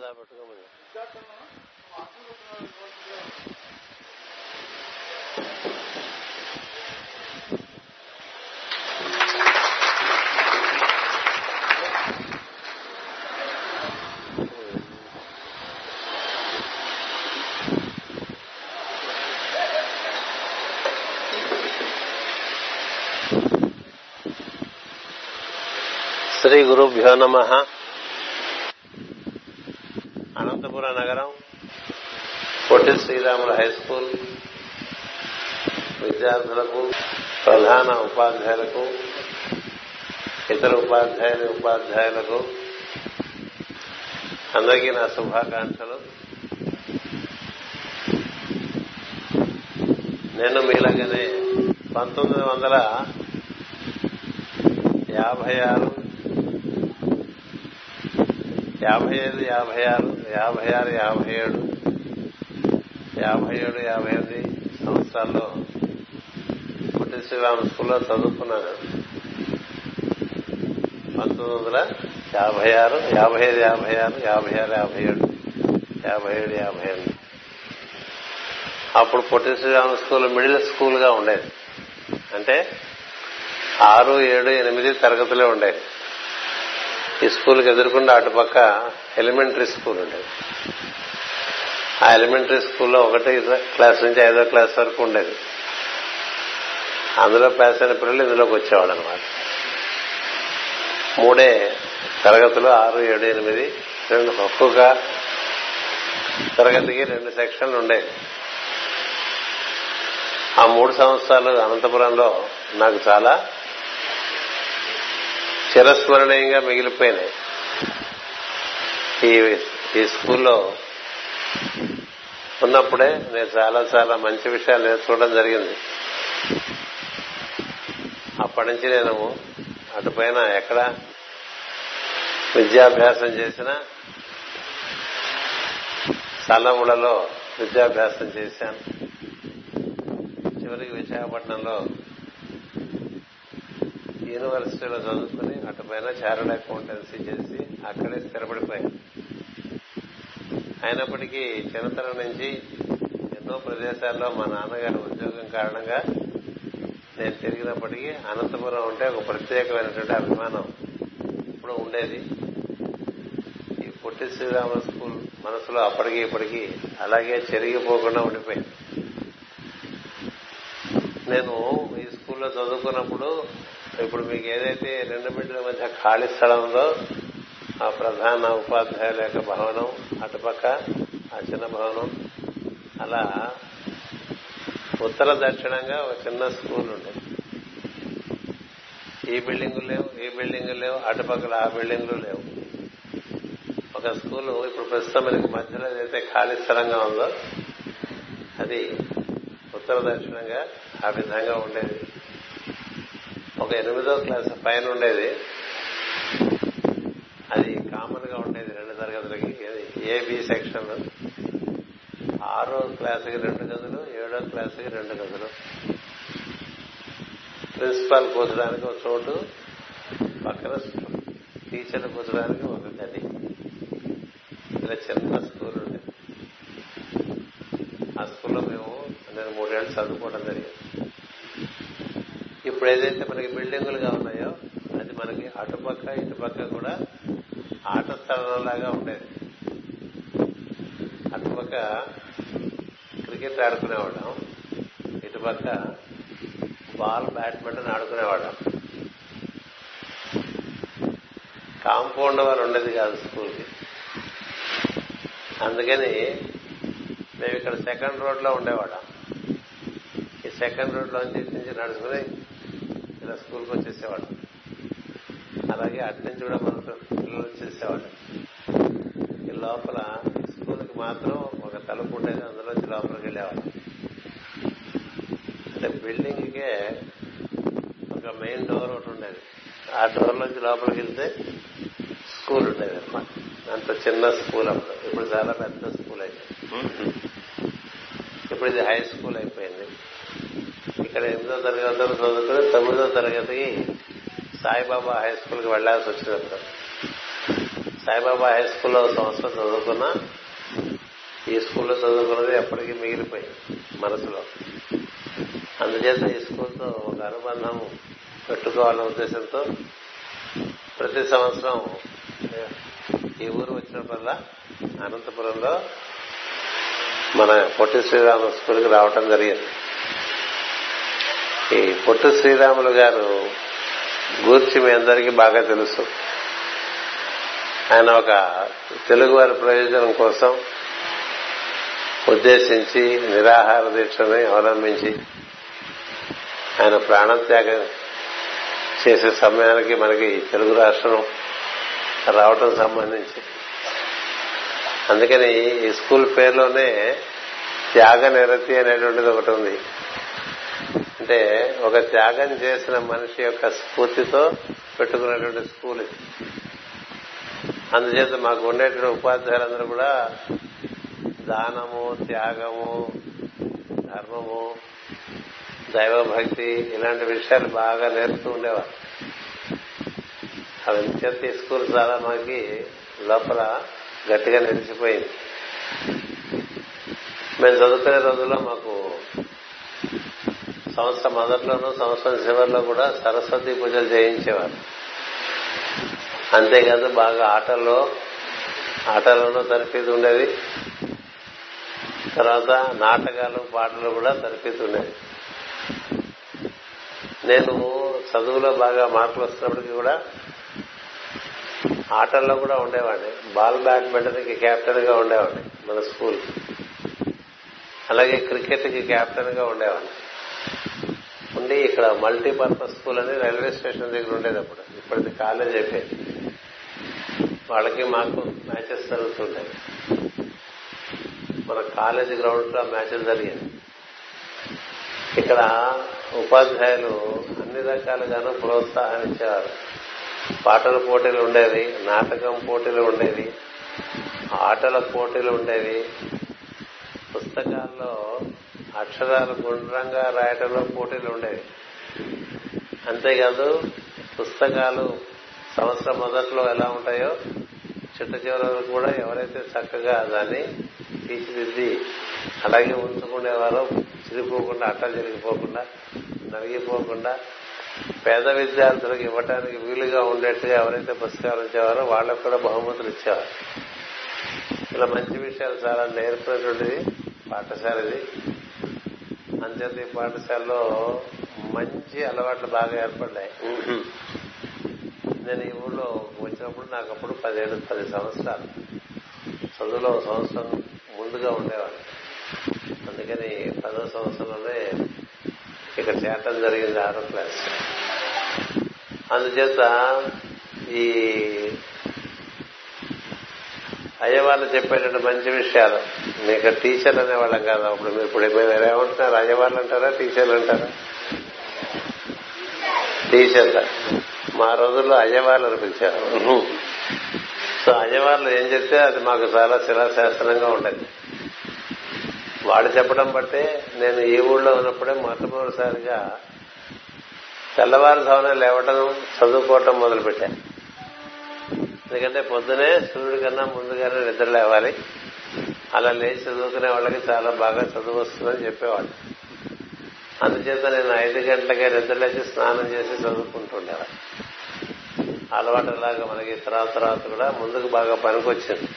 లేదా పెట్టుకోమని శ్రీ గురుభ్యో నమ అనంతపుర నగరం పొట్టి శ్రీరాముల హై స్కూల్ విద్యార్థులకు ప్రధాన ఉపాధ్యాయులకు ఇతర ఉపాధ్యాయులు ఉపాధ్యాయులకు అందరికీ నా శుభాకాంక్షలు. నేను మీలాగనే పంతొమ్మిది వందల యాభై ఆరు యాభై ఐదు యాభై ఆరు యాభై ఆరు యాభై ఏడు యాభై ఏడు యాభై ఎనిమిది సంవత్సరాల్లో పుట్టి స్కూల్లో చదువుకున్నాను పంతొమ్మిది వందల యాభై ఆరు యాభై ఐదు యాభై ఆరు యాభై ఆరు యాభై ఏడు యాభై ఏడు యాభై ఎనిమిది అప్పుడు పొట్టి శ్రీరామ స్కూల్ మిడిల్ స్కూల్గా ఉండేది. అంటే ఆరు ఏడు ఎనిమిది తరగతులే ఉండేది. ఈ స్కూల్కి ఎదురుకుండా అటుపక్క ఎలిమెంటరీ స్కూల్ ఉండేది ఆ ఎలిమెంటరీ స్కూల్లో ఒకటి క్లాస్ నుంచి ఐదో క్లాస్ వరకు ఉండేది. అందులో పాస్ అయిన పిల్లలు ఇందులోకి వచ్చేవాళ్ళు అనమాట మూడే తరగతులు ఆరు ఏడు ఎనిమిది రెండు ఒక్కొక్క తరగతికి రెండు సెక్షన్లు ఉండేవి. ఆ మూడు సంవత్సరాలు అనంతపురంలో నాకు చాలా చిరస్మరణీయంగా మిగిలిపోయినాయి. ఈ ఈ స్కూల్లో ఉన్నప్పుడే నేను చాలా చాలా మంచి విషయాలు నేర్చుకోవడం జరిగింది. అప్పటి నుంచి నేను అటుపైన ఎక్కడ విద్యాభ్యాసం చేసిన సల్లములలో విద్యాభ్యాసం చేశాను. చివరికి విశాఖపట్నంలో యూనివర్సిటీలో చదువుకుని అటుపైన చార్టర్డ్ అకౌంటెన్సీ చేసి అక్కడే స్థిరపడిపోయాను అయినప్పటికీ చిన్నతనం నుంచి ఎన్నో ప్రదేశాల్లో మా నాన్నగారి ఉద్యోగం కారణంగా నేను తిరిగినప్పటికీ అనంతపురం ఉంటే ఒక ప్రత్యేకమైనటువంటి అభిమానం ఇప్పుడు ఉండేది. ఈ పొట్టి శ్రీరామ స్కూల్ మనసులో అప్పటికి ఇప్పటికీ అలాగే చెరిగిపోకుండా ఉండిపోయింది. నేను ఈ స్కూల్లో చదువుకున్నప్పుడు ఇప్పుడు మీకు ఏదైతే రెండు మీటర్ల మధ్య ఖాళీ స్థలంలో ఆ ప్రధాన ఉపాధ్యాయుల యొక్క భవనం అటుపక్క ఆ చిన్న భవనం అలా ఉత్తర దక్షిణంగా ఒక చిన్న స్కూల్ ఉండేది ఈ బిల్డింగులు లేవు ఈ బిల్డింగులు లేవు అటుపక్కల ఆ బిల్డింగులు లేవు. ఒక స్కూల్ ఇప్పుడు ప్రస్తుతం మనకి మధ్యలో ఏదైతే ఖాళీ స్థలంగా ఉందో అది ఉత్తర దక్షిణంగా ఆ విధంగా ఉండేది. ఒక ఎనిమిదో క్లాస్ పైన ఉండేది. అది కామన్గా ఉండేది రెండు తరగతులకి ఏబి సెక్షన్ ఆరో క్లాసుకి రెండు గదులు ఏడో క్లాసుకి రెండు గదులు. ప్రిన్సిపాల్ కూర్చోడానికి ఒక చోటు పక్కన టీచర్ కూర్చోడానికి ఒక గది. ఇలా చిన్న స్కూల్ ఉండేది. ఆ స్కూల్లో మేము నేను మూడేళ్ళు చదువుకోవడం జరిగింది. ఇప్పుడు ఏదైతే మనకి బిల్డింగులుగా ఉన్నాయో అది మనకి అటుపక్క ఇటుపక్క కూడా ఆట స్థలంలాగా ఉండేది. అటుపక్క క్రికెట్ ఆడుకునేవాళ్ళం ఇటుపక్క బాల్ బ్యాడ్మింటన్ ఆడుకునేవాళ్ళం. కాంపౌండ్ వాళ్ళు ఉండేది కాదు స్కూల్కి. అందుకని మేము ఇక్కడ సెకండ్ రోడ్లో ఉండేవాళ్ళం. ఈ సెకండ్ రోడ్ లోంచి నుంచి నడుచుకుని ఇలా స్కూల్కి వచ్చేసేవాళ్ళం. అలాగే అటు నుంచి కూడా మన పిల్లలు వచ్చేసేవాళ్ళు ఈ లోపల స్కూల్కి మాత్రం ఒక తలుపు ఉండేది అందులోంచి లోపలికి వెళ్ళేవాళ్ళం. అంటే బిల్డింగ్కే ఒక మెయిన్ డోర్ ఒకటి ఉండేది. ఆ డోర్ నుంచి లోపలికి వెళ్తే స్కూల్ ఉండేది అనమాట అంత చిన్న స్కూల్ అప్పుడు. ఇప్పుడు చాలా పెద్ద స్కూల్ అయిపోయింది. ఇప్పుడు ఇది హై స్కూల్ అయిపోయింది. ఇక్కడ ఎనిమిదో తరగతి వరకు చదువుకుని తొమ్మిదో తరగతికి సాయిబాబా హై స్కూల్కి వెళ్ళాల్సి వచ్చినప్పుడు సాయిబాబా హై స్కూల్లో సంవత్సరం చదువుకున్నా ఈ స్కూల్లో చదువుకున్నది ఎప్పటికీ మిగిలిపోయింది మనసులో. అందుచేత ఈ స్కూల్తో ఒక అనుబంధం పెట్టుకోవాలనే ఉద్దేశంతో ప్రతి సంవత్సరం ఈ ఊరు వచ్చినప్పుడల్లా అనంతపురంలో మన పొట్టి శ్రీరామ స్కూల్కి రావటం జరిగింది. ఈ పొట్టు శ్రీరాములు గారు గూర్చి మీ అందరికీ బాగా తెలుసు. ఆయన ఒక తెలుగువారి ప్రయోజనం కోసం ఉద్దేశించి నిరాహార దీక్షని అవలంబించి ఆయన ప్రాణత్యాగం చేసే సమయానికి మనకి తెలుగు రాష్ట్రం రావటం సంబంధించి. అందుకని ఈ స్కూల్ పేరులోనే త్యాగ నిరతి అనేటువంటిది ఒకటి ఉంది. అంటే ఒక త్యాగం చేసిన మనిషి యొక్క స్ఫూర్తితో పెట్టుకున్నటువంటి స్కూల్ ఇది. అందుచేత మాకు ఉండేటువంటి ఉపాధ్యాయులందరూ కూడా దానము త్యాగము ధర్మము దైవభక్తి ఇలాంటి విషయాలు బాగా నేర్పుతూ ఉండేవారు. అవి ఈ స్కూల్ చాలా మాకు లోపల గట్టిగా నిలిచిపోయింది. మేము చదువుకునే రోజుల్లో మాకు సంవత్సరం మొదట్లోనూ సంవత్సరం చివరిలో కూడా సరస్వతి పూజలు చేయించేవారు. అంతేకాదు బాగా ఆటల్లో ఆటల్లోనూ తరఫీదు ఉండేది తర్వాత నాటకాలు పాటలు కూడా తరఫీదు ఉండేది నేను చదువులో బాగా మార్కులు వస్తున్నప్పటికీ కూడా ఆటల్లో కూడా ఉండేవాడిని. బాల్ బ్యాడ్మింటన్కి కెప్టెన్గా ఉండేవాడిని మన స్కూల్. అలాగే క్రికెట్కి కెప్టెన్గా ఉండేవాడిని. ఉండి ఇక్కడ మల్టీపర్పస్ స్కూల్ అని రైల్వే స్టేషన్ దగ్గర ఉండేది అప్పుడు. ఇప్పటిది కాలేజ్ అయిపోయింది. వాళ్ళకి మాకు మ్యాచెస్ జరుగుతుంటాయి. మన కాలేజ్ గ్రౌండ్లో మ్యాచెస్ జరిగాయి ఇక్కడ ఉపాధ్యాయులు అన్ని రకాలుగాను ప్రోత్సాహం ఇచ్చేవారు. పాటల పోటీలు ఉండేవి నాటకం పోటీలు ఉండేవి ఆటల పోటీలు ఉండేవి. పుస్తకాల్లో అక్షరాలు గుండ్రంగా రాయటంలో పోటీలు ఉండేవి. అంతేకాదు పుస్తకాలు సంవత్సరం మొదట్లో ఎలా ఉంటాయో చిట్ట చివరి వరకు కూడా ఎవరైతే చక్కగా దాన్ని తీర్చిదిద్ది అలాగే ఉంచుకునేవారో చిరిగిపోకుండా అట్ట జరిగిపోకుండా నలిగిపోకుండా పేద విద్యార్థులకు ఇవ్వటానికి వీలుగా ఉండేట్టుగా ఎవరైతే పుస్తకాలు ఇచ్చేవారో వాళ్ళకు కూడా బహుమతులు ఇచ్చేవారు. ఇలా మంచి విషయాలు చాలా నేర్పినటువంటిది పాఠశాలది. అంచేత ఈ పాఠశాలలో మంచి అలవాట్లు బాగా ఏర్పడ్డాయి. నేను ఈ ఊళ్ళో వచ్చినప్పుడు నాకు అప్పుడు పదిహేడు పది సంవత్సరాలు. చదువులో ఒక సంవత్సరం ముందుగా ఉండేవాడు అందుకని పదో సంవత్సరంలోనే ఇక్కడ చేరటం జరిగింది ఆరో క్లాస్. అందుచేత ఈ అయ్యవాళ్ళు చెప్పేటట్టు మంచి విషయాలు. మీకు టీచర్లు అనేవాళ్ళం కాదు అప్పుడు. మీరు ఇప్పుడు మీరు ఏమంటున్నారు అయ్యవాళ్ళు అంటారా? టీచర్లు అంటారా? టీచర్ల. మా రోజుల్లో అయ్యవాళ్ళు అనిపించారు. సో అయ్యవాళ్ళు ఏం చెప్తే అది మాకు చాలా శిలాశాస్త్రంగా ఉండేది. వాళ్ళు చెప్పడం బట్టే నేను ఈ ఊళ్ళో ఉన్నప్పుడే మొట్టమొదటిసారిగా తెల్లవారుజామున లేవటం చదువుకోవటం మొదలుపెట్టాను ఎందుకంటే పొద్దునే సూర్యుడి కన్నా ముందుగానే నిద్ర లేవాలి. అలా లేచి చదువుకునే వాళ్ళకి చాలా బాగా చదువు వస్తుందని చెప్పేవాళ్ళు. అందుచేత నేను ఐదు గంటలకే నిద్ర లేచి స్నానం చేసి చదువుకుంటుండేవాడు అలవాటు లాగా మనకి తర్వాత తర్వాత కూడా ముందుకు బాగా పనికొచ్చింది.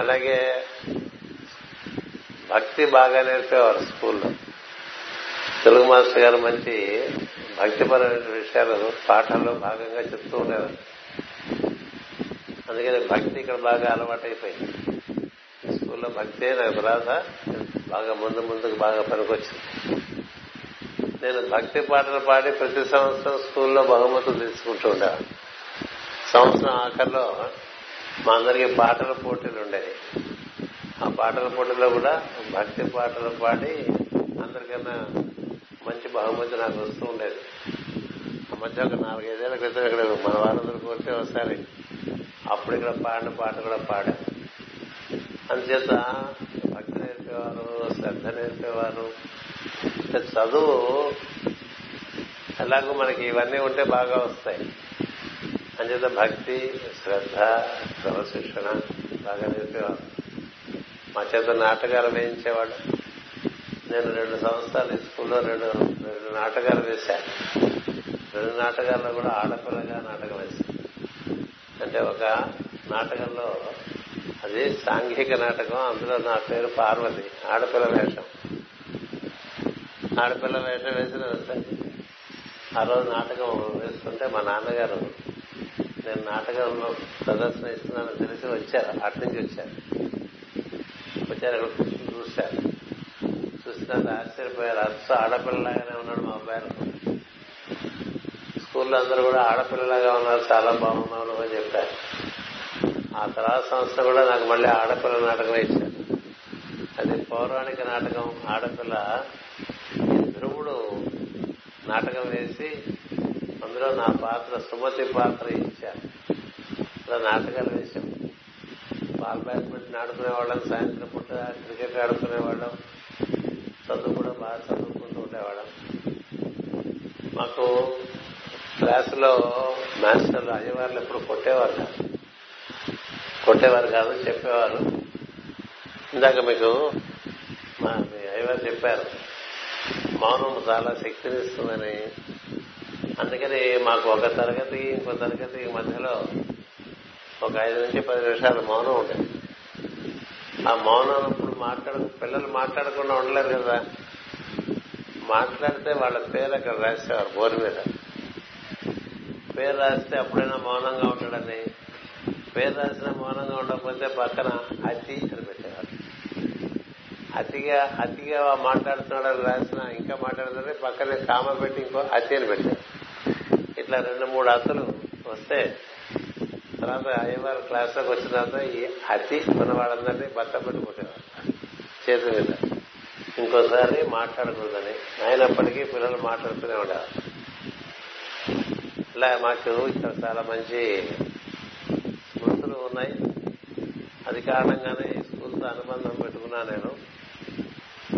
అలాగే భక్తి బాగా నేర్పేవారు స్కూల్లో. తెలుగు మాస్టర్ గారు మంచి భక్తిపరమైన విషయాలు పాఠాల్లో భాగంగా చెప్తూ ఉండేవారు. అందుకని భక్తి ఇక్కడ బాగా అలవాటైపోయింది. స్కూల్లో భక్తే నా రాధ బాగా ముందు ముందుకు బాగా పనికొచ్చింది. నేను భక్తి పాటలు పాడి ప్రతి సంవత్సరం స్కూల్లో బహుమతులు తీసుకుంటూ ఉండేవాడు సంవత్సరం ఆఖరిలో మా అందరికి పాటల పోటీలు ఉండేవి. ఆ పాటల పోటీలో కూడా భక్తి పాటలు పాడి అందరికన్నా మంచి బహుమతి నాకు వస్తూ ఉండేది. ఆ మధ్య ఒక నాలుగైదేళ్ళ క్రితం ఇక్కడ మన వారందరూ కోరితే ఒకసారి అప్పుడు ఇక్కడ పాడిన పాట కూడా పాడా. అందుచేత భక్తి నేర్పేవారు శ్రద్ధ నేర్పేవారు చదువు ఎలాగో మనకి ఇవన్నీ ఉంటే బాగా వస్తాయి. అంచేత భక్తి శ్రద్ధ క్రమశిక్షణ బాగా నేర్పేవారు. మా చేత నాటకాలు వేయించేవాడు నేను రెండు సంవత్సరాలు ఈ స్కూల్లో రెండు రెండు నాటకాలు వేశాను. రెండు నాటకాల్లో కూడా ఆడపిల్లగా నాటకం వేశాను. అంటే ఒక నాటకంలో అది సాంఘిక నాటకం అందులో నా పేరు పార్వతి ఆడపిల్ల వేషం. ఆడపిల్ల వేషం వేసిన ఆ రోజు నాటకం వేస్తుంటే మా నాన్నగారు నేను నాటకంలో ప్రదర్శన ఇస్తున్నానని తెలిసి వచ్చారు అటు నుంచి వచ్చారు. వచ్చారు ఇక్కడ కూర్చుని చూశారు. చూసిన ఆశ్చర్యపోయారు. అచ్చ ఆడపిల్లలాగానే ఉన్నాడు మా అబ్బాయి అందరూ కూడా ఆడపిల్లలాగా ఉన్నారు చాలా బాగున్నాను అని చెప్పారు. ఆ తర్వాత సంస్థ కూడా నాకు మళ్ళీ ఆడపిల్ల నాటకం ఇచ్చారు. అది పౌరాణిక నాటకం. ఆడపిల్ల ధ్రువుడు నాటకం వేసి అందులో నా పాత్ర సుమతి పాత్ర ఇచ్చారు. ఇలా నాటకాలు వేశాం. బాల్ బ్యాడ్మింటన్ ఆడుకునేవాళ్ళం సాయంత్రం పూట క్రికెట్ ఆడుకునేవాళ్ళం చదువు కూడా బాగా చదువుకుంటూ ఉండేవాళ్ళం. మాకు క్లాసులో మాస్టర్లు అయ్యవార్లు ఎప్పుడు కొట్టేవారు కాదు. కొట్టేవారు కాదు చెప్పేవారు. ఇందాక మీకు మా మీ అయ్యవారు చెప్పారు మౌనం చాలా శక్తినిస్తుందని. అందుకని మాకు ఒక తరగతి ఇంకో తరగతి మధ్యలో ఒక ఐదు నుంచి పది నిమిషాలు మౌనం ఉండేది ఆ మౌనం ఇప్పుడు మాట్లాడ పిల్లలు మాట్లాడకుండా ఉండలేరు కదా. మాట్లాడితే వాళ్ళ పేరు అక్కడ రాసేవారు బోరు మీద. పేరు రాస్తే అప్పుడైనా మౌనంగా ఉంటాడని పేరు రాసిన మౌనంగా ఉండకపోతే పక్కన అతి అని పెట్టేవారు. అతిగా అతిగా మాట్లాడుతున్నాడని రాసిన ఇంకా మాట్లాడుతుంటే పక్కనే కామ పెట్టి ఇంకో అతి అని పెట్టారు ఇట్లా రెండు మూడు అతలు వస్తే తర్వాత అయ్యవారు క్లాస్లోకి వచ్చిన తర్వాత ఈ అతి ఉన్నవాళ్ళందరినీ బట్ట పెట్టుకుంటేవారు చేతి మీద. ఇంకోసారి మాట్లాడకూడదని. అయినప్పటికీ పిల్లలు మాట్లాడుతూనే ఉండేవారు. ఇలా మాకు ఇక్కడ చాలా మంచి స్మృతులు ఉన్నాయి. అది కారణంగానే ఈ స్కూల్తో అనుబంధం పెట్టుకున్నా నేను.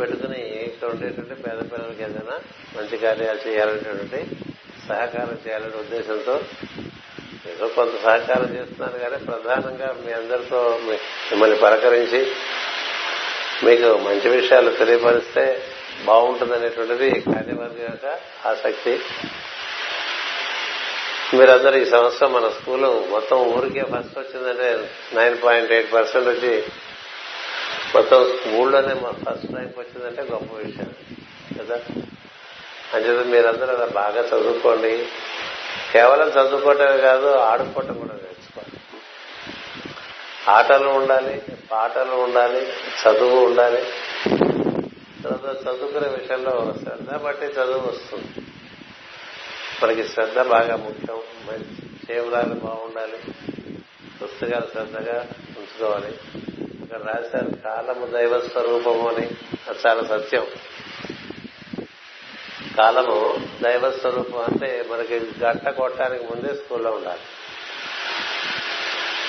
పెట్టుకుని ఇక్కడ ఉండేటువంటి పేద పిల్లలకి ఏదైనా మంచి కార్యాలు చేయాలనేటువంటి సహకారం చేయాలనే ఉద్దేశంతో ఏదో కొంత సహకారం చేస్తున్నాను కానీ ప్రధానంగా మీ అందరితో మిమ్మల్ని పలకరించి మీకు మంచి విషయాలు తెలియపరిస్తే బాగుంటుందనేటువంటిది కార్యవర్గ యొక్క ఆసక్తి. మీరందరూ ఈ సంవత్సరం మన స్కూల్ మొత్తం ఊరికే ఫస్ట్ వచ్చిందంటే నైన్ పాయింట్ ఎయిట్ పర్సెంట్ వచ్చి మొత్తం స్కూల్లోనే మా ఫస్ట్ ర్యాంక్ వచ్చిందంటే గొప్ప విషయం కదా? అంచేత మీరందరూ అలా బాగా చదువుకోండి. కేవలం చదువుకోవటమే కాదు ఆడుకోవటం కూడా నేర్చుకోవాలి ఆటలు ఉండాలి పాటలు ఉండాలి చదువు ఉండాలి. తర్వాత చదువుకునే విషయంలో శ్రద్ధ బట్టి చదువు వస్తుంది. మనకి శ్రద్ధ బాగా ముఖ్యం. చేవురాలు బాగుండాలి. పుస్తకాలు శ్రద్ధగా ఉంచుకోవాలి. ఇక్కడ రాశారు కాలము దైవ స్వరూపము అని. అది చాలా సత్యం. కాలము దైవ స్వరూపం అంటే మనకి గంట కొట్టడానికి ముందే స్కూల్లో ఉండాలి.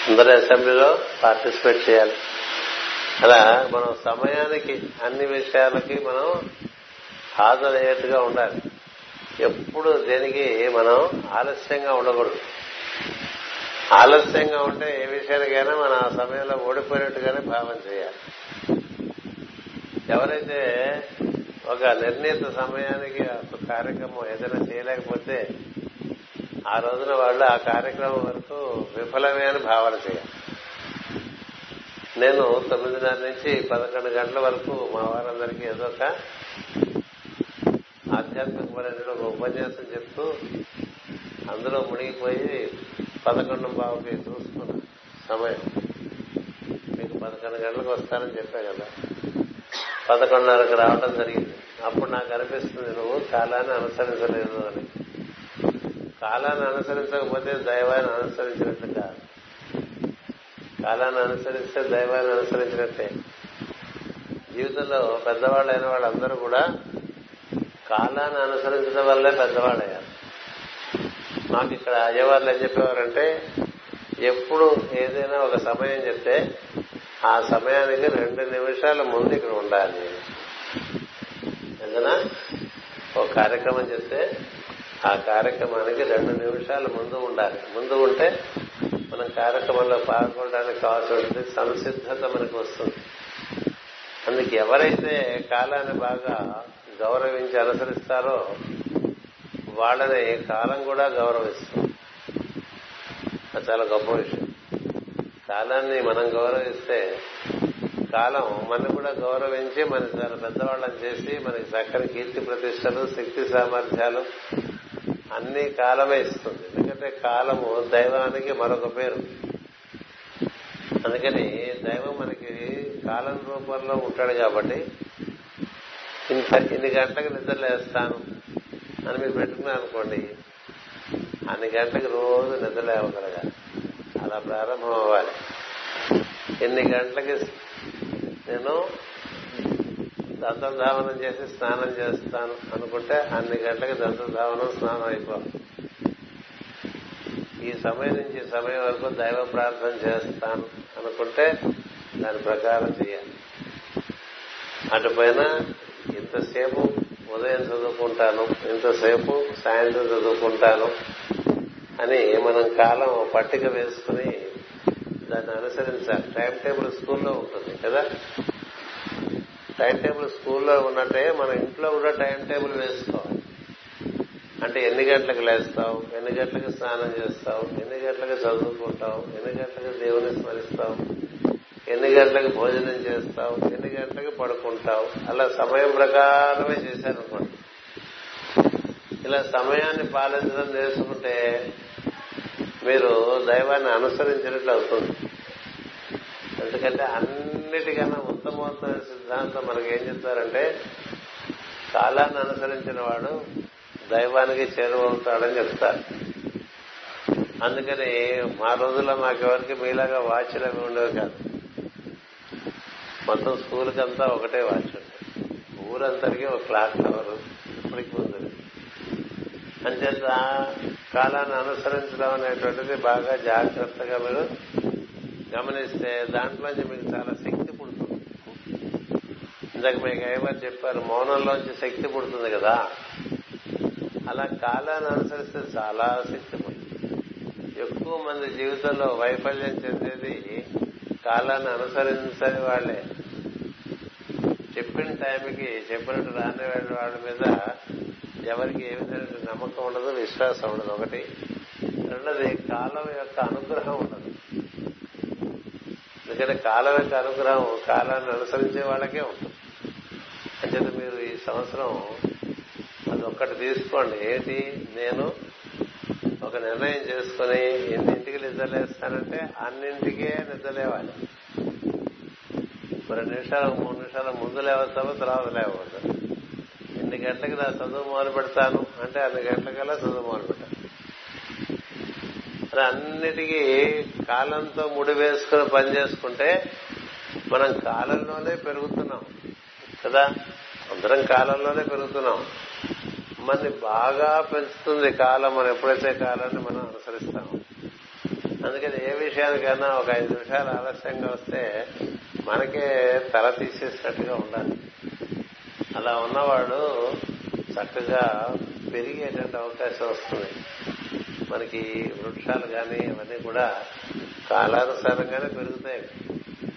అందరూ అసెంబ్లీలో పార్టిసిపేట్ చేయాలి. అలా మనం సమయానికి అన్ని విషయాలకి మనం హాజరయ్యేట్టుగా ఉండాలి. ఎప్పుడు దేనికి మనం ఆలస్యంగా ఉండకూడదు. ఆలస్యంగా ఉంటే ఏ విషయానికైనా మనం ఆ సమయంలో ఓడిపోయినట్టుగానే భావం చేయాలి. ఎవరైతే ఒక నిర్ణీత సమయానికి ఒక కార్యక్రమం ఏదైనా చేయలేకపోతే ఆ రోజున వాళ్ళు ఆ కార్యక్రమం వరకు విఫలమే అని భావన చేయాలి. నేను తొమ్మిదిన్నర నుంచి పదకొండు గంటల వరకు మా వారందరికీ ఏదో ఒక ఆధ్యాత్మికమైన ఒక ఉపన్యాసం చెప్తూ అందులో మునిగిపోయి పదకొండు బాబుకి చూసుకున్నా సమయం. మీకు పదకొండు గంటలకు వస్తానని చెప్పా కదా. పదకొండున్నరకు రావడం జరిగింది. అప్పుడు నాకు అనిపిస్తుంది నువ్వు కాలాన్ని అనుసరించలేదు అని. కాలాన్ని అనుసరించకపోతే దైవాన్ని అనుసరించినట్టు కాదు. కాలాన్ని అనుసరిస్తే దైవాన్ని అనుసరించినట్టే. జీవితంలో పెద్దవాళ్ళైన వాళ్ళందరూ కూడా కాలాన్ని అనుసరించడం వల్లే పెద్దవాళ్ళయ్యారు. మాకు ఇక్కడ అయ్యేవాళ్ళు ఏం చెప్పేవారంటే ఎప్పుడు ఏదైనా ఒక సమయం చెప్తే ఆ సమయానికి రెండు నిమిషాల ముందు ఇక్కడ ఉండాలి. ఏదైనా ఒక కార్యక్రమం చెప్తే ఆ కార్యక్రమానికి రెండు నిమిషాలు ముందు ఉండాలి. ముందు ఉంటే మనం కార్యక్రమంలో పాల్గొనడానికి కావాల్సిన సంసిద్ధత మనకు వస్తుంది. అందుకు ఎవరైతే కాలాన్ని బాగా గౌరవించి అనుసరిస్తారో వాళ్ళని కాలం కూడా గౌరవిస్తుంది అది చాలా గొప్ప విషయం. కాలాన్ని మనం గౌరవిస్తే కాలం మనం కూడా గౌరవించి మన చాలా పెద్దవాళ్ళని చేసి మనకి చక్కని కీర్తి ప్రతిష్టలు శక్తి సామర్థ్యాలు అన్ని కాలమే ఇస్తుంది. ఎందుకంటే కాలము దైవానికి మరొక పేరు. అందుకని దైవం మనకి కాలం రూపంలో ఉంటాడు కాబట్టి ఇన్ని గంటలకు నిద్రలేస్తాను అని మీరు పెట్టుకున్నారు అనుకోండి అన్ని గంటలకు రోజు నిద్రలేవగలగాలి అలా ప్రారంభం అవ్వాలి. ఎన్ని గంటలకి నేను దంతధావనం చేసి స్నానం చేస్తాను అనుకుంటే అన్ని గంటలకి దంతధావనం స్నానం అయిపోవాలి ఈ సమయం నుంచి సమయం వరకు దైవ ప్రార్థన చేస్తాను అనుకుంటే దాని ప్రకారం చేయాలి. అటుపైన ఇంతసేపు ఉదయం చదువుకుంటాను ఇంతసేపు సాయంత్రం చదువుకుంటాను అని మనం కాలం పట్టిక వేసుకుని దాన్ని అనుసరించాలి. టైం టేబుల్ స్కూల్లో ఉంటుంది కదా? టైం టేబుల్ స్కూల్లో ఉన్నట్టే మన ఇంట్లో కూడా టైం టేబుల్ వేసుకోవాలి. అంటే ఎన్ని గంటలకు లేస్తావు ఎన్ని గంటలకు స్నానం చేస్తావు ఎన్ని గంటలకు చదువుకుంటావు ఎన్ని గంటలకు దేవుని స్మరిస్తావు? ఎన్ని గంటలకు భోజనం చేస్తావు? ఎన్ని గంటలకు పడుకుంటావు? అలా సమయం ప్రకారమే చేశారనుకోండి. ఇలా సమయాన్ని పాలించడం నేర్చుకుంటే మీరు దైవాన్ని అనుసరించినట్లు అవుతుంది. ఎందుకంటే అన్నిటికన్నా ఉత్తమోత్తమైన సిద్ధాంతం మనకి ఏం చెప్తారంటే కాలాన్ని అనుసరించిన వాడు దైవానికి చేరువవుతాడని చెప్తారు. అందుకని మా రోజుల్లో మాకెవరికి మీలాగా వాచ్లు అవి ఉండేవి కాదు. మొత్తం స్కూల్కి అంతా ఒకటే వాచ్ ఉంటుంది. ఊరంతరికి ఒక క్లాక్ టవర్ ఇప్పటికి ఉంది అంచేత కాలాన్ని అనుసరించడం అనేటువంటిది బాగా జాగ్రత్తగా మీరు గమనిస్తే దాంట్లోంచి మీకు చాలా శక్తి పుడుతుంది. ఇందాక మీకు ఏమని చెప్పారు మౌనంలోంచి శక్తి పుడుతుంది కదా. అలా కాలాన్ని అనుసరిస్తే చాలా శక్తి పుడుతుంది. ఎక్కువ మంది జీవితంలో వైఫల్యం చెందేది కాలాన్ని అనుసరించని వాళ్ళే చెప్పిన టైంకి చెప్పినట్టు రాని వాళ్ళ మీద ఎవరికి ఏ విధమైన నమ్మకం ఉండదు విశ్వాసం ఉండదు. ఒకటి. రెండోది కాలం యొక్క అనుగ్రహం ఉండదు. ఎందుకంటే కాలం యొక్క అనుగ్రహం కాలాన్ని అనుసరించే వాళ్ళకే ఉంటుంది. అంచేత మీరు ఈ సంవత్సరం అది ఒక్కటి తీసుకోండి. ఏంటి? నేను ఒక నిర్ణయం చేసుకుని ఎన్నింటికి నిద్రలేస్తానంటే అన్నింటికే నిద్రలేవాలి. రెండు నిమిషాలు మూడు నిమిషాలు ముందు లేవస్తామో తర్వాత లేవకూడదు ఎన్ని గంటలకి నా చదువు మొదలు పెడతాను? అంటే అన్ని గంటలకల్లా చదువు మొదలు పెట్టాను అలా అన్నిటికీ కాలంతో ముడి వేసుకుని పని చేసుకుంటే మనం కాలంలోనే పెరుగుతున్నాం. కదా? అందరం కాలంలోనే పెరుగుతున్నాం. మనని బాగా పెంచుతుంది కాలం మనం ఎప్పుడైతే కాలాన్ని మనం అనుసరిస్తాం అందుకని ఏ విషయానికైనా ఒక ఐదు నిమిషాలు ఆలస్యంగా వస్తే మనకే తల తీసేసినట్టుగా ఉండాలి. అలా ఉన్నవాడు చక్కగా పెరిగేటువంటి అవకాశం వస్తుంది. మనకి వృక్షాలు కానీ ఇవన్నీ కూడా కాలానుసారంగానే పెరుగుతాయి.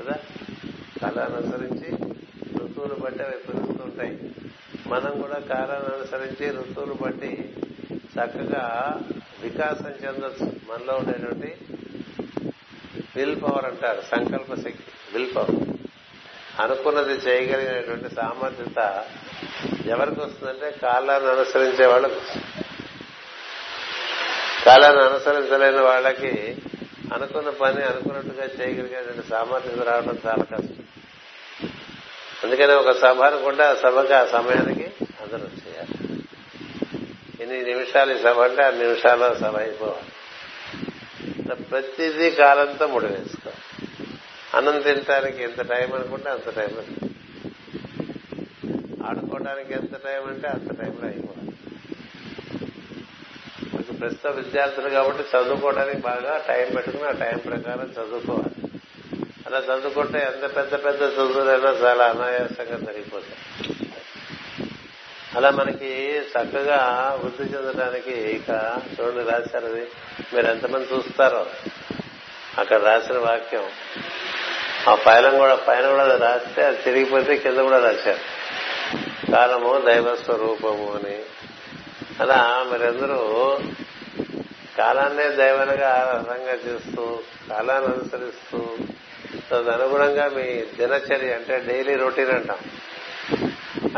కదా? కాలానుసరించి ఋతువులు బట్టి అవి పెరుగుతుంటాయి మనం కూడా కాలాన్ని అనుసరించి ఋతువులు బట్టి చక్కగా వికాసం చెందొచ్చు. మనలో ఉండేటువంటి విల్ పవర్ అంటారు సంకల్ప శక్తి. విల్ పవర్ అనుకున్నది చేయగలిగినటువంటి సామర్థ్యత ఎవరికి వస్తుందంటే కాలాన్ని అనుసరించే వాళ్ళకు కాలాన్ని అనుసరించలేని వాళ్ళకి అనుకున్న పని అనుకున్నట్టుగా చేయగలిగేటువంటి సామర్థ్యత రావడం చాలా కష్టం. అందుకని ఒక సభ అనుకుంటే ఆ సభకి ఆ సమయానికి అందరూ చేయాలి ఎన్ని నిమిషాలు ఈ సభ అంటే ఆ నిమిషాల్లో సభ అయిపోవాలి. ప్రతిదీ కాలంతో ముడివేసుకోవాలి. అన్నం తినటానికి ఎంత టైం అనుకుంటే అంత టైం ఆడుకోవడానికి ఎంత టైం అంటే అంత టైంలో అయిపోవాలి మీకు ప్రస్తుత విద్యార్థులు కాబట్టి చదువుకోవడానికి బాగా టైం పెట్టుకుని ఆ టైం ప్రకారం చదువుకోవాలి. అలా చదువుకుంటే ఎంత పెద్ద పెద్ద చదువులైనా చాలా అనాయాసంగా జరిగిపోతాయి. అలా మనకి చక్కగా వృద్ధి చెందడానికి ఇక చూడండి రాశారు అది. మీరు ఎంతమంది చూస్తారో అక్కడ రాసిన వాక్యం. ఆ పైన కూడా పైన కూడా రాస్తే అది తిరిగిపోతే కింద కూడా రాశారు. కాలము దైవ స్వరూపము అని. అలా మీరందరూ కాలాన్నే దైవంగా ఆధారంగా చేస్తూ కాలాన్ని అనుసరిస్తూ తదనుగుణంగా మీ దినచర్య అంటే డైలీ రొటీన్ అంటాం.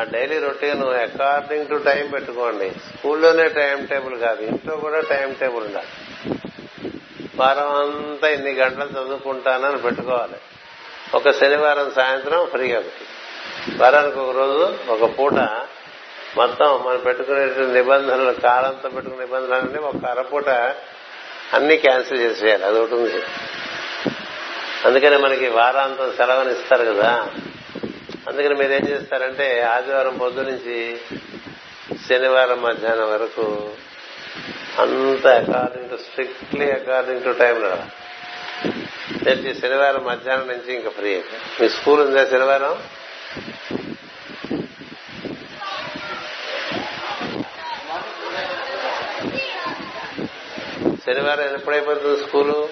ఆ daily routine according to time పెట్టుకోండి. స్కూల్లోనే టైం టేబుల్ కాదు ఇంట్లో కూడా టైం టేబుల్ ఉండాలి. వారం అంతా ఇన్ని గంటలు చదువుకుంటానని పెట్టుకోవాలి. ఒక శనివారం సాయంత్రం ఫ్రీగా వారానికి ఒక రోజు ఒక పూట మొత్తం మనం పెట్టుకునే నిబంధనలు కాలంతో పెట్టుకునే నిబంధనలన్నీ ఒక అరపూట అన్ని క్యాన్సిల్ చేసేయాలి. అది ఒకటి ఉంది. అందుకని మనకి వారాంతం సెలవుని ఇస్తారు కదా. అందుకని మీరు ఏం చేస్తారంటే ఆదివారం పొద్దు నుంచి శనివారం మధ్యాహ్నం వరకు అంత according to strictly according to time ప్రతి శనివారం మధ్యాహ్నం నుంచి ఇంకా ఫ్రీ మీ స్కూల్ ఉందా శనివారం? శనివారం ఎప్పుడైపోతుంది స్కూలు?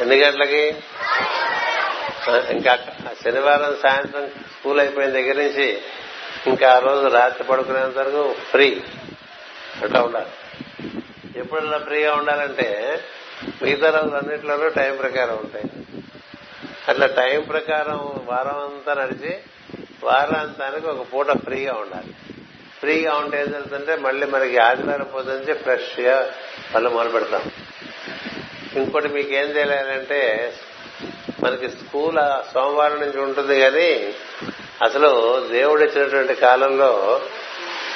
ఎన్ని గంటలకి? ఇంకా శనివారం సాయంత్రం స్కూల్ అయిపోయిన దగ్గర నుంచి ఇంకా ఆ రోజు రాత్రి పడుకునేంత వరకు ఫ్రీ. అట్లా ఉండాలి? ఎప్పుడన్నా ఫ్రీగా ఉండాలంటే మిగతా రోజులన్నింటిలోనూ టైం ప్రకారం ఉంటాయి. అట్లా టైం ప్రకారం వారం అంతా నడిచి వారాంతానికి ఒక పూట ఫ్రీగా ఉండాలి. ఫ్రీగా ఉంటే ఏం జరుగుతుంటే మళ్ళీ మనకి ఆదివారం పొద్దుంచి నుంచి ఫ్రెష్గా పళ్ళు మొదలు పెడతాం. ఇంకోటి మీకేం చేయాలంటే మనకి స్కూల్ సోమవారం నుంచి ఉంటుంది కానీ అసలు దేవుడు ఇచ్చినటువంటి కాలంలో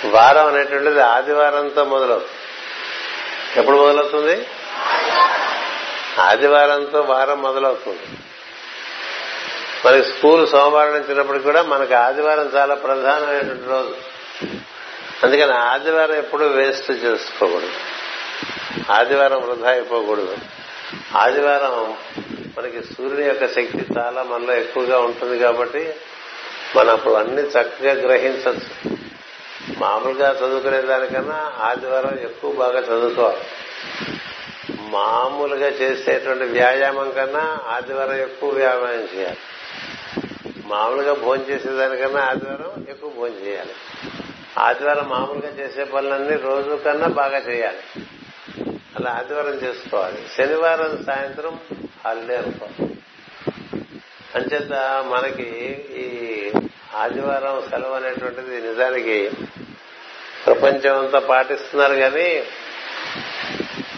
వారం అనేటువంటిది ఆదివారంతో మొదలవుతుంది. ఎప్పుడు మొదలవుతుంది? ఆదివారంతో వారం మొదలవుతుంది. మనకి స్కూల్ సోమవారం నుంచి కూడా మనకి ఆదివారం చాలా ప్రధానమైనటువంటి రోజు. అందుకని ఆదివారం ఎప్పుడు వేస్ట్ చేసుకోకూడదు. ఆదివారం వృధా అయిపోకూడదు. ఆదివారం మనకి సూర్యుని యొక్క శక్తి చాలా మనలో ఎక్కువగా ఉంటుంది కాబట్టి మనం అప్పుడు అన్ని చక్కగా గ్రహించవచ్చు. మామూలుగా చదువుకునే దానికన్నా ఆదివారం ఎక్కువ బాగా చదువుకోవాలి. మామూలుగా చేసేటువంటి వ్యాయామం కన్నా ఆదివారం ఎక్కువ వ్యాయామం చేయాలి. మామూలుగా భోజనం చేసేదానికన్నా ఆదివారం ఎక్కువ భోజనం చేయాలి. ఆదివారం మామూలుగా చేసే పనులన్నీ రోజు కన్నా బాగా చేయాలి. అలా ఆదివారం చేసుకోవాలి. శనివారం సాయంత్రం హాలిడే అనుకోవాలి. అంచేత మనకి ఈ ఆదివారం సెలవు అనేటువంటిది నిజానికి ప్రపంచం అంతా పాటిస్తున్నారు కానీ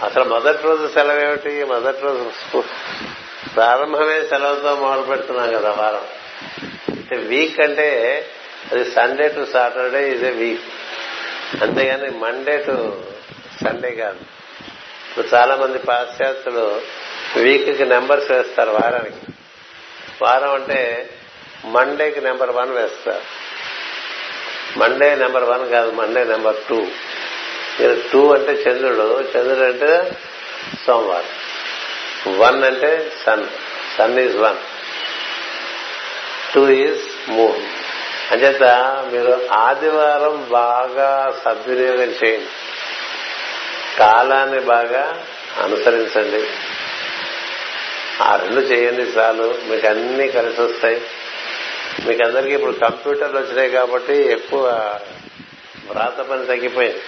అసలు మొదటి రోజు సెలవు ఏమిటి మొదటి రోజు ప్రారంభమే సెలవుతో మొదలు పెడుతున్నాం కదా వారం. అంటే వీక్ అంటే అది Sunday to Saturday is a week. అంతేగాని మండే టు సండే కాదు. ఇప్పుడు చాలా మంది పాశ్చాత్యులు వీక్కి నెంబర్స్ వేస్తారు వారానికి. వారం అంటే మండేకి నెంబర్ వన్ వేస్తారు. మండే నెంబర్ వన్ కాదు మండే నెంబర్ టూ. టూ అంటే చంద్రుడు చంద్రుడు అంటే సోమవారం. వన్ అంటే sun sun is one two is moon అంచేత మీరు ఆదివారం బాగా సద్వినియోగం చేయండి. కాలాన్ని బాగా అనుసరించండి. ఆ రెండు చేయండి చాలు. మీకు అన్ని కలిసి వస్తాయి మీకు అందరికీ ఇప్పుడు కంప్యూటర్లు వచ్చినాయి కాబట్టి ఎక్కువ వ్రాత పని తగ్గిపోయింది.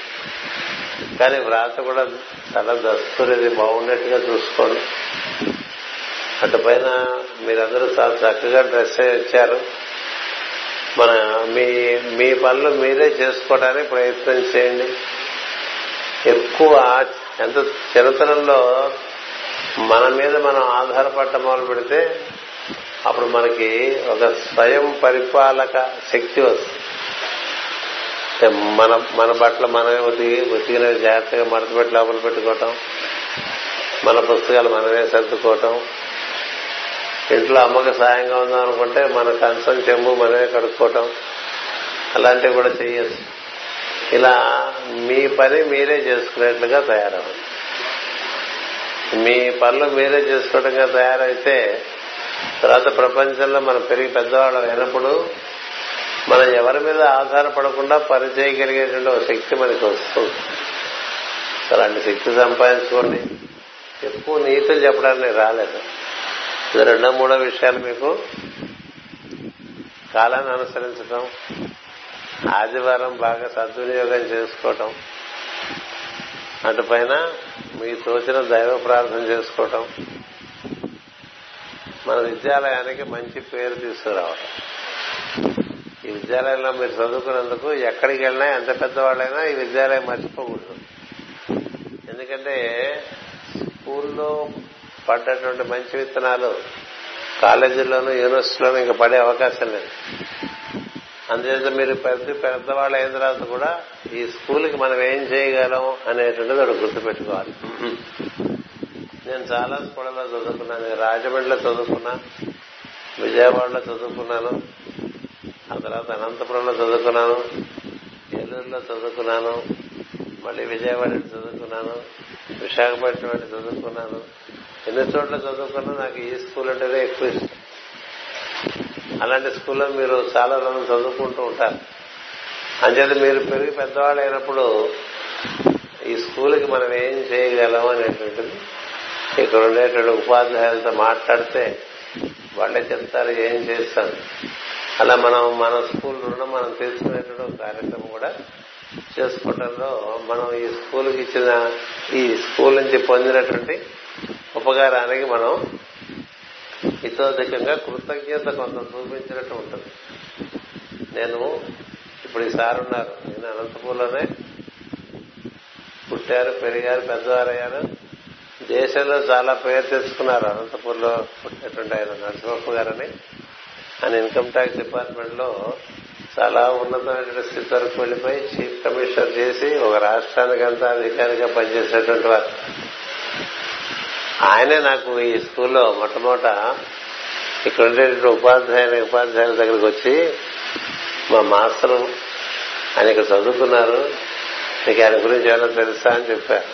కానీ వ్రాత కూడా చాలా దస్తునేది బాగున్నట్టుగా చూసుకోండి. అటు పైన మీరందరూ చాలా చక్కగా డ్రెస్ వచ్చారు. మన మీ మీ పనులు మీరే చేసుకోవడానికి ప్రయత్నం చేయండి. ఎక్కువ ఎంత చిన్నతనంలో మన మీద మనం ఆధారపడటం మొదలు పెడితే అప్పుడు మనకి ఒక స్వయం పరిపాలక శక్తి వస్తుంది. మన మన బట్టలు మనమే ఉతికి ఉతికిన జాగ్రత్తగా మడతపెట్టి లోపల పెట్టుకోవటం మన పుస్తకాలు మనమే సర్దుకోవటం. ఇంట్లో అమ్మకి సాయంగా ఉందాం అనుకుంటే మన కంచం చెంబు మనమే కడుక్కోవటం. అలాంటివి కూడా చేయొచ్చు ఇలా మీ పని మీరే చేసుకునేట్లుగా తయారవ్వండి. మీ పనులు మీరే చేసుకోవడంగా తయారైతే తర్వాత ప్రపంచంలో మనం పెరిగి పెద్దవాళ్ళం అయినప్పుడు మనం ఎవరి మీద ఆధారపడకుండా పనిచేయగలిగేటువంటి ఒక శక్తి మనకి వస్తుంది. అలాంటి శక్తి సంపాదించుకోండి. ఎక్కువ నీతులు చెప్పడానికి రాలేదు. ఇది రెండో మూడో విషయాలు మీకు కాలాన్ని అనుసరించడం ఆదివారం బాగా సద్వినియోగం చేసుకోవటం అటుపైన మీకు తోచిన దైవ ప్రార్థన చేసుకోవటం మన విద్యాలయానికి మంచి పేరు తీసుకురావటం. ఈ విద్యాలయంలో మీరు చదువుకున్నందుకు ఎక్కడికి వెళ్ళినా ఎంత పెద్దవాళ్ళైనా ఈ విద్యాలయం మర్చిపోకూడదు. ఎందుకంటే స్కూల్లో పడ్డటువంటి మంచి విత్తనాలు కాలేజీల్లోనూ యూనివర్సిటీలోనూ ఇంకా పడే అవకాశం లేదు. అందుచేత మీరు పెద్ద పెద్దవాళ్ళు అయిన తర్వాత కూడా ఈ స్కూల్కి మనం ఏం చేయగలం అనేటువంటిది ఒకటి గుర్తుపెట్టుకోవాలి. నేను చాలా స్కూళ్ళలో చదువుకున్నాను. రాజమండ్రిలో చదువుకున్నా విజయవాడలో చదువుకున్నాను. ఆ తర్వాత అనంతపురంలో చదువుకున్నాను ఏలూరులో చదువుకున్నాను మళ్ళీ విజయవాడ చదువుకున్నాను విశాఖపట్నం వెళ్ళి చదువుకున్నాను. ఎన్ని చోట్ల చదువుకున్నా నాకు ఈ స్కూల్ అంటేనే ఎక్కువ ఇష్టం. అలాంటి స్కూల్లో మీరు చాలా రోజులు చదువుకుంటూ ఉంటారు. అంచేత మీరు పెరిగి పెద్దవాళ్ళు అయినప్పుడు ఈ స్కూల్కి మనం ఏం చేయగలం అనేటువంటిది ఇక్కడ ఉండేటువంటి ఉపాధ్యాయులతో మాట్లాడితే వాళ్ళే చెప్తారు ఏం చేస్తాను అలా మనం మన స్కూల్ రుణం మనం తీసుకునేటువంటి ఒక కార్యక్రమం కూడా చేసుకోవడంలో మనం ఈ స్కూల్కి ఇచ్చిన ఈ స్కూల్ నుంచి పొందినటువంటి ఉపకారానికి మనం ఇతోధికంగా కృతజ్ఞత కొంత చూపించినట్టు ఉంటుంది. నేను ఇప్పుడు ఈ సార్ ఉన్నారు. నేను అనంతపూర్లోనే పుట్టారు పెరిగారు పెద్దవారయ్యారు. దేశంలో చాలా పేరు తెచ్చుకున్నారు. అనంతపూర్లో పుట్టినటువంటి ఆయన నరసింహప్ప గారని. ఆయన ఇన్కమ్ ట్యాక్స్ డిపార్ట్మెంట్లో చాలా ఉన్నతమైనటువంటి స్థితి వరకు వెళ్ళిపోయి చీఫ్ కమిషనర్ చేసి ఒక రాష్ట్రానికి అంతా అధికారిగా పనిచేసేటువంటి వారు. ఆయనే నాకు ఈ స్కూల్లో మొట్టమొదట ఇక్కడ ఉండేటువంటి ఉపాధ్యాయుని ఉపాధ్యాయుల దగ్గరికి వచ్చి మా మాస్టరు ఆయన ఇక్కడ చదువుకున్నారు. మీకు ఆయన గురించి ఏమైనా తెలుసా అని చెప్పారు.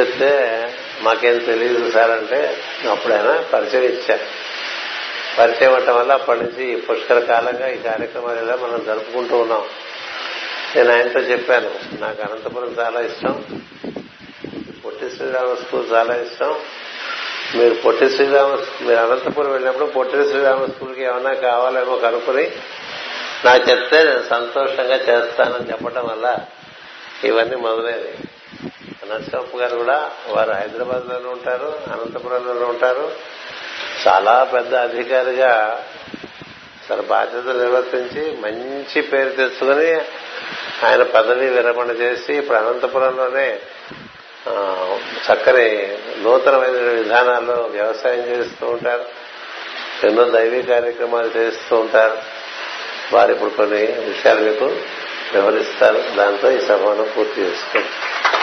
చెప్తే మాకేం తెలియదు సార్ అంటే అప్పుడు ఆయన పరిచయం ఇచ్చారు. పరిచయం వల్ల అప్పటి నుంచి పుష్కర కాలంగా ఈ కార్యక్రమాలు ఇలా మనం జరుపుకుంటూ ఉన్నాం. నేను ఆయనతో చెప్పాను నాకు అనంతపురం చాలా ఇష్టం. పొట్టి శ్రీరామ స్కూల్ చాలా ఇష్టం. మీరు పొట్టి శ్రీరామ మీరు అనంతపురం వెళ్ళినప్పుడు పొట్టి శ్రీరామ స్కూల్కి ఏమన్నా కావాలేమో కనుక్కుని నాకు చెప్తే నేను సంతోషంగా చేస్తానని చెప్పడం వల్ల ఇవన్నీ మొదలైనవి. నరసింహప్ప గారు కూడా వారు హైదరాబాద్లోనే ఉంటారు అనంతపురంలోనే ఉంటారు. చాలా పెద్ద అధికారిగా తన బాధ్యతలు నిర్వర్తించి మంచి పేరు తెచ్చుకుని ఆయన పదవి విరమణ చేసి ఇప్పుడు అనంతపురంలోనే చక్కని నూతనమైన విధానాల్లో వ్యవసాయం చేస్తూ ఉంటారు. ఎన్నో దైవీ కార్యక్రమాలు చేస్తూ ఉంటారు. వారు ఇప్పుడు కొన్ని విషయాలు మీకు వివరిస్తారు. దాంతో ఈ సభను పూర్తి చేసుకుంటారు